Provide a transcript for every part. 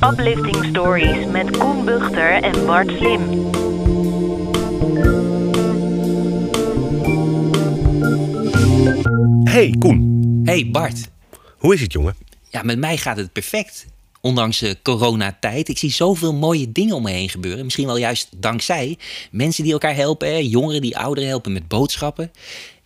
Uplifting Stories met Koen Buchter en Bart Slim. Hey Koen, Hey Bart. hoe is het jongen? Ja, met mij gaat het perfect. Ondanks de coronatijd. Ik zie zoveel mooie dingen om me heen gebeuren. Misschien wel juist dankzij mensen die elkaar helpen. Jongeren die ouderen helpen met boodschappen.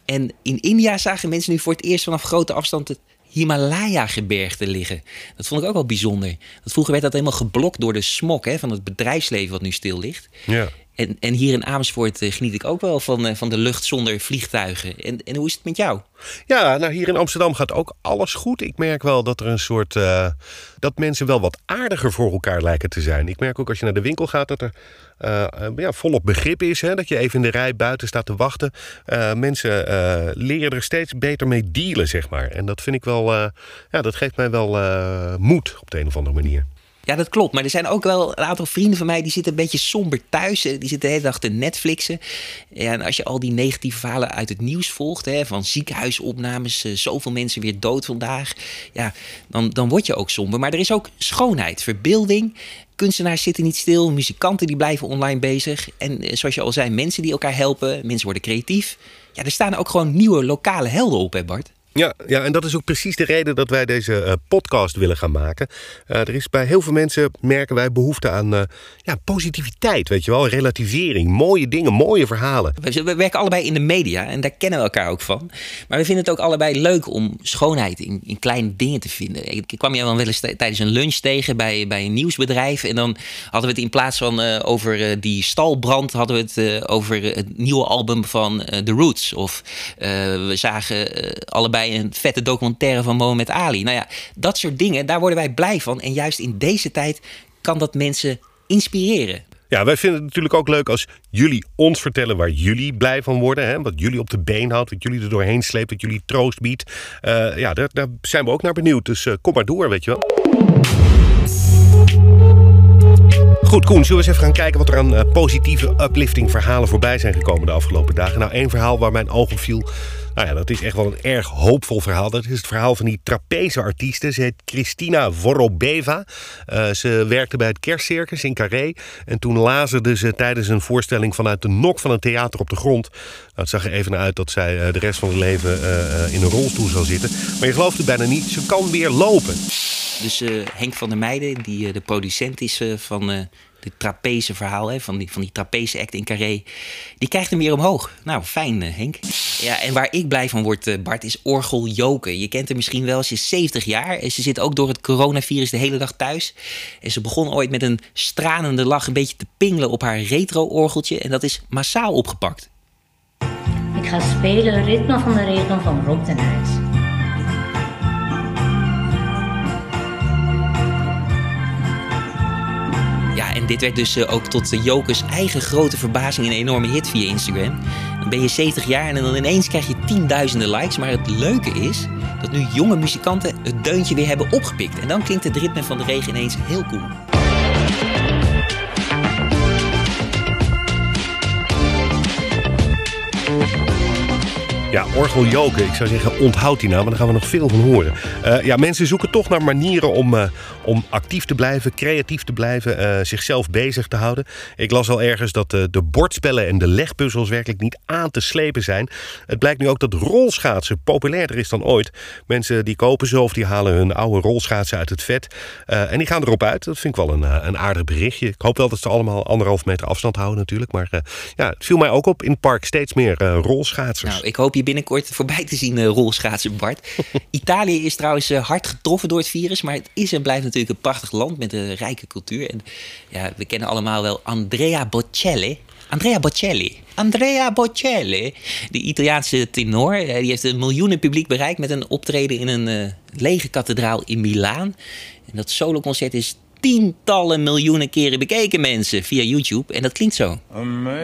En in India zagen mensen nu voor het eerst vanaf grote afstand het Himalaya-gebergte liggen. Dat vond ik ook wel bijzonder. Want vroeger werd dat helemaal geblokt door de smog hè, van het bedrijfsleven wat nu stil ligt. Ja. En, en hier in Amersfoort eh, geniet ik ook wel van, eh, van de lucht zonder vliegtuigen. En, en hoe is het met jou? Ja, nou hier in Amsterdam gaat ook alles goed. Ik merk wel dat er een soort. eh, dat mensen wel wat aardiger voor elkaar lijken te zijn. Ik merk ook als je naar de winkel gaat dat er ja, volop begrip is. Hè, dat je even in de rij buiten staat te wachten. Mensen leren er steeds beter mee dealen, zeg maar. En dat vind ik wel. ja, dat geeft mij wel moed op de een of andere manier. Ja, dat klopt. Maar er zijn ook wel een aantal vrienden van mij die zitten een beetje somber thuis. Eh, Die zitten de hele dag te Netflixen. En als je al die negatieve verhalen uit het nieuws volgt, hè, van ziekenhuisopnames, eh, zoveel mensen weer dood vandaag, ja, dan, dan word je ook somber. Maar er is ook schoonheid, verbeelding. Kunstenaars zitten niet stil, muzikanten die blijven online bezig. En eh, zoals je al zei, mensen die elkaar helpen, mensen worden creatief. Ja, er staan ook gewoon nieuwe lokale helden op, hè Bart? Ja, ja, en dat is ook precies de reden dat wij deze eh, podcast willen gaan maken. Eh, er is bij heel veel mensen, merken wij, behoefte aan eh, ja, positiviteit, weet je wel, relativering, mooie dingen, mooie verhalen. We, we werken allebei in de media en daar kennen we elkaar ook van. Maar we vinden het ook allebei leuk om schoonheid in, in kleine dingen te vinden. Ik, kwam je wel wel eens tijdens een lunch tegen bij, bij een nieuwsbedrijf. En dan hadden we het in plaats van over die stalbrand, hadden we het over het nieuwe album van The Roots. Of we zagen eh, een vette documentaire van Mohamed Ali. Nou ja, dat soort dingen, daar worden wij blij van. En juist in deze tijd kan dat mensen inspireren. Ja, wij vinden het natuurlijk ook leuk als jullie ons vertellen waar jullie blij van worden. Hè? Wat jullie op de been houdt, wat jullie er doorheen sleept, wat jullie troost biedt. Eh, ja, daar, daar zijn we ook naar benieuwd. Dus eh, kom maar door, weet je wel. Goed, Koen, zullen we eens even gaan kijken wat er aan eh, positieve uplifting verhalen voorbij zijn gekomen de afgelopen dagen? Nou, één verhaal waar mijn oog op viel. Nou ja, dat is echt wel een erg hoopvol verhaal. Dat is het verhaal van die trapeze-artieste. Ze heet Christina Vorobeva. Eh, ze werkte bij het Kerstcircus in Carré. En toen lazerde ze tijdens een voorstelling vanuit de nok van een theater op de grond. Nou, het zag er even uit dat zij eh, de rest van haar leven eh, in een rolstoel zou zitten. Maar je gelooft het bijna niet. Ze kan weer lopen. Dus Henk van der Meijden, die de producent is van dit trapeze verhaal, hè, van die, van die trapeze act in Carré, die krijgt hem weer omhoog. Nou, fijn eh, Henk. Ja, en waar ik blij van word, eh, Bart, is Orgel Joken. Je kent haar misschien wel, ze is 70 jaar. En ze zit ook door het coronavirus de hele dag thuis. En ze begon ooit met een stranende lach een beetje te pingelen op haar retro-orgeltje. En dat is massaal opgepakt. Ik ga spelen Ritme van de Regen van Rob den Uyt. Dit werd dus eh, ook tot uh, Jokers eigen grote verbazing een enorme hit via Instagram. Dan ben je 70 jaar en dan ineens krijg je tienduizenden likes. Maar het leuke is dat nu jonge muzikanten het deuntje weer hebben opgepikt. En dan klinkt het ritme van de regen ineens heel cool. Ja, Orgel Joken. Ik zou zeggen, onthoud die naam, want daar gaan we nog veel van horen. Eh, ja, mensen zoeken toch naar manieren om, eh, om actief te blijven, creatief te blijven, eh, zichzelf bezig te houden. Ik las al ergens dat de bordspellen en de legpuzzels werkelijk niet aan te slepen zijn. Het blijkt nu ook dat rolschaatsen populairder is dan ooit. Mensen die kopen ze of die halen hun oude rolschaatsen uit het vet. en die gaan erop uit. Dat vind ik wel een, een aardig berichtje. Ik hoop wel dat ze allemaal anderhalf meter afstand houden natuurlijk. Maar ja, het viel mij ook op in het park steeds meer rolschaatsers. Nou, ik hoop je binnenkort voorbij te zien, eh, rolschaatsen Bart. Italië is trouwens eh, hard getroffen door het virus. Maar het is en blijft natuurlijk een prachtig land met een rijke cultuur. En ja, we kennen allemaal wel Andrea Bocelli. Andrea Bocelli. Andrea Bocelli, de Italiaanse tenor. eh, Die heeft een miljoenen publiek bereikt met een optreden in een lege kathedraal in Milaan. En dat soloconcert is tientallen miljoenen keren bekeken, mensen, via YouTube. En dat klinkt zo. Amazing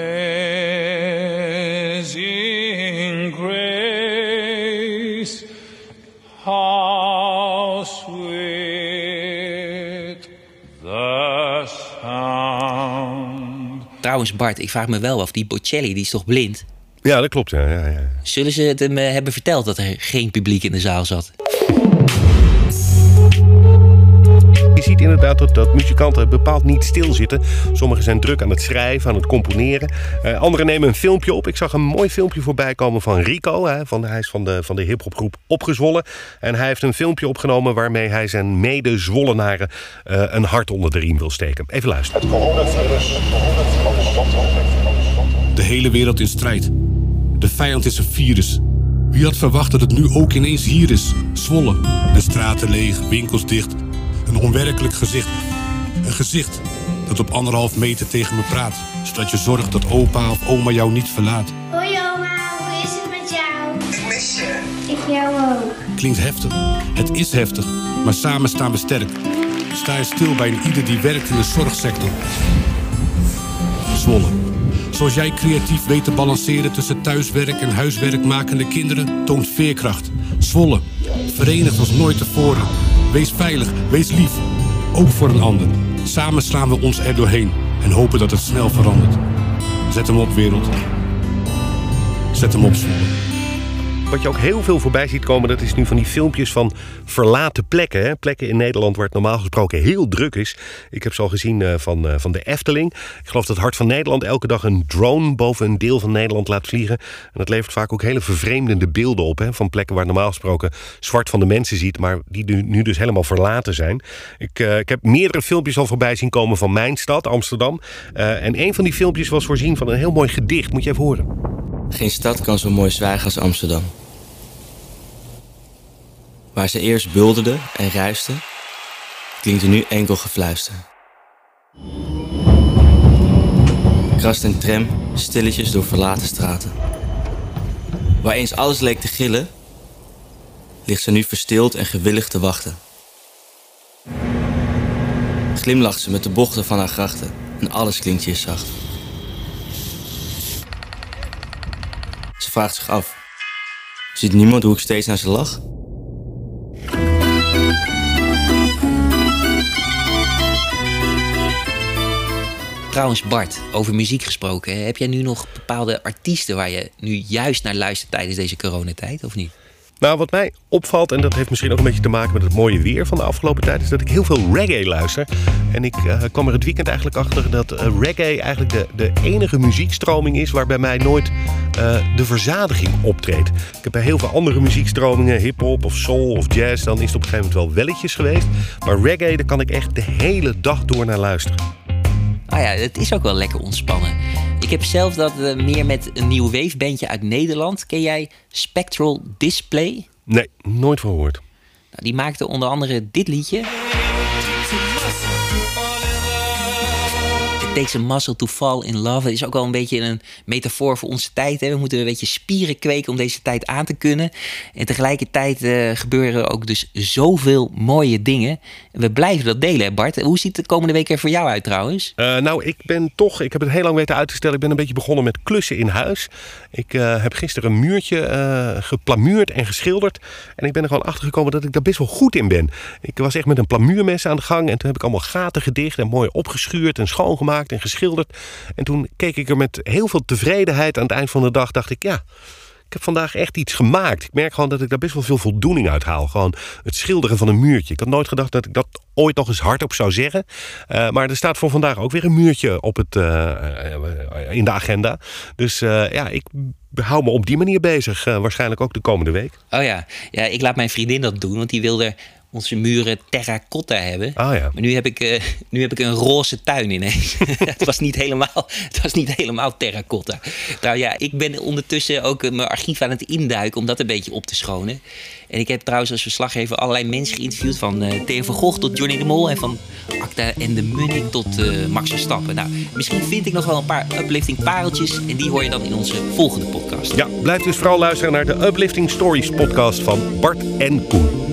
Trouwens, Bart, ik vraag me wel af, die Bocelli, die is toch blind? Ja, dat klopt. Ja, ja, ja. Zullen ze het hem eh, hebben verteld dat er geen publiek in de zaal zat? Je ziet inderdaad dat, dat muzikanten bepaald niet stilzitten. Sommigen zijn druk aan het schrijven, aan het componeren. Eh, anderen nemen een filmpje op. Ik zag een mooi filmpje voorbij komen van Rico. Hè, van, hij is van de, van de hiphopgroep Opgezwollen. En hij heeft een filmpje opgenomen waarmee hij zijn mede-zwollenaren eh, een hart onder de riem wil steken. Even luisteren. De hele wereld in strijd. De vijand is een virus. Wie had verwacht dat het nu ook ineens hier is? Zwolle. De straten leeg, winkels dicht. Een onwerkelijk gezicht. Een gezicht dat op anderhalf meter tegen me praat. Zodat je zorgt dat opa of oma jou niet verlaat. Hoi oma, hoe is het met jou? Ik mis je. Ik jou ook. Klinkt heftig. Het is heftig. Maar samen staan we sterk. Sta je stil bij een ieder die werkt in de zorgsector. Zwolle. Zoals jij creatief weet te balanceren tussen thuiswerk en huiswerkmakende kinderen, toont veerkracht. Zwolle. Verenigd als nooit tevoren. Wees veilig, wees lief. Ook voor een ander. Samen slaan we ons er doorheen en hopen dat het snel verandert. Zet hem op, wereld. Zet hem op, Zwolle. Wat je ook heel veel voorbij ziet komen, dat is nu van die filmpjes van verlaten plekken. Hè? Plekken in Nederland waar het normaal gesproken heel druk is. Ik heb ze al gezien eh, van, eh, van de Efteling. Ik geloof dat Hart van Nederland elke dag een drone boven een deel van Nederland laat vliegen. En dat levert vaak ook hele vervreemdende beelden op. Hè? Van plekken waar normaal gesproken zwart van de mensen ziet, maar die nu, dus helemaal verlaten zijn. Ik, eh, ik heb meerdere filmpjes al voorbij zien komen van mijn stad, Amsterdam. En een van die filmpjes was voorzien van een heel mooi gedicht. Moet je even horen. Geen stad kan zo mooi zwijgen als Amsterdam. Waar ze eerst bulderde en ruiste, klinkt er nu enkel gefluister. Krast een tram stilletjes door verlaten straten. Waar eens alles leek te gillen, ligt ze nu verstild en gewillig te wachten. Glimlacht ze met de bochten van haar grachten en alles klinkt hier zacht. Ze vraagt zich af. Ziet niemand hoe ik steeds naar ze lach? Trouwens, Bart, over muziek gesproken. Heb jij nu nog bepaalde artiesten waar je nu juist naar luistert tijdens deze coronatijd, of niet? Nou, wat mij opvalt, en dat heeft misschien ook een beetje te maken met het mooie weer van de afgelopen tijd, is dat ik heel veel reggae luister. En ik eh, kwam er het weekend eigenlijk achter dat eh, reggae eigenlijk de, de enige muziekstroming is waar bij mij nooit eh, de verzadiging optreedt. Ik heb bij heel veel andere muziekstromingen, hip-hop of soul of jazz, dan is het op een gegeven moment wel welletjes geweest. Maar reggae, daar kan ik echt de hele dag door naar luisteren. Ah ja, het is ook wel lekker ontspannen. Ik heb zelf dat eh, meer met een nieuw wavebandje uit Nederland. Ken jij Spectral Display? Nee, nooit verhoord. Nou, die maakte onder andere dit liedje. Takes a muscle to fall in love. Het is ook wel een beetje een metafoor voor onze tijd. Hè? We moeten een beetje spieren kweken om deze tijd aan te kunnen. En tegelijkertijd eh, gebeuren ook dus zoveel mooie dingen. En we blijven dat delen, hè Bart? Hoe ziet de komende week er voor jou uit trouwens? Uh, nou, ik ben toch, ik heb het heel lang weten uit te stellen. Ik ben een beetje begonnen met klussen in huis. Ik uh, heb gisteren een muurtje geplamuurd en geschilderd. En ik ben er gewoon achter gekomen dat ik daar best wel goed in ben. Ik was echt met een plamuurmes aan de gang. En toen heb ik allemaal gaten gedicht en mooi opgeschuurd en schoongemaakt en geschilderd. En toen keek ik er met heel veel tevredenheid aan het eind van de dag. Dacht ik, ja, ik heb vandaag echt iets gemaakt. Ik merk gewoon dat ik daar best wel veel voldoening uit haal. Gewoon het schilderen van een muurtje. Ik had nooit gedacht dat ik dat ooit nog eens hardop zou zeggen. Uh, maar er staat voor vandaag ook weer een muurtje op het, uh, in de agenda. Dus uh, ja, ik hou me op die manier bezig. waarschijnlijk ook de komende week. Oh ja. ja, ik laat mijn vriendin dat doen. Want die wilde onze muren terracotta hebben. Ah, ja. Maar nu heb ik, uh, nu heb ik een roze tuin ineens. het, was niet helemaal, het was niet helemaal terracotta. Nou ja, ik ben ondertussen ook mijn archief aan het induiken om dat een beetje op te schonen. En ik heb trouwens als verslaggever allerlei mensen geïnterviewd. Van uh, Theo van Gogh tot Johnny de Mol. En van Acta en de Munnik tot uh, Max Verstappen. Nou, misschien vind ik nog wel een paar uplifting pareltjes. En die hoor je dan in onze volgende podcast. Ja, blijf dus vooral luisteren naar de Uplifting Stories podcast van Bart en Koen.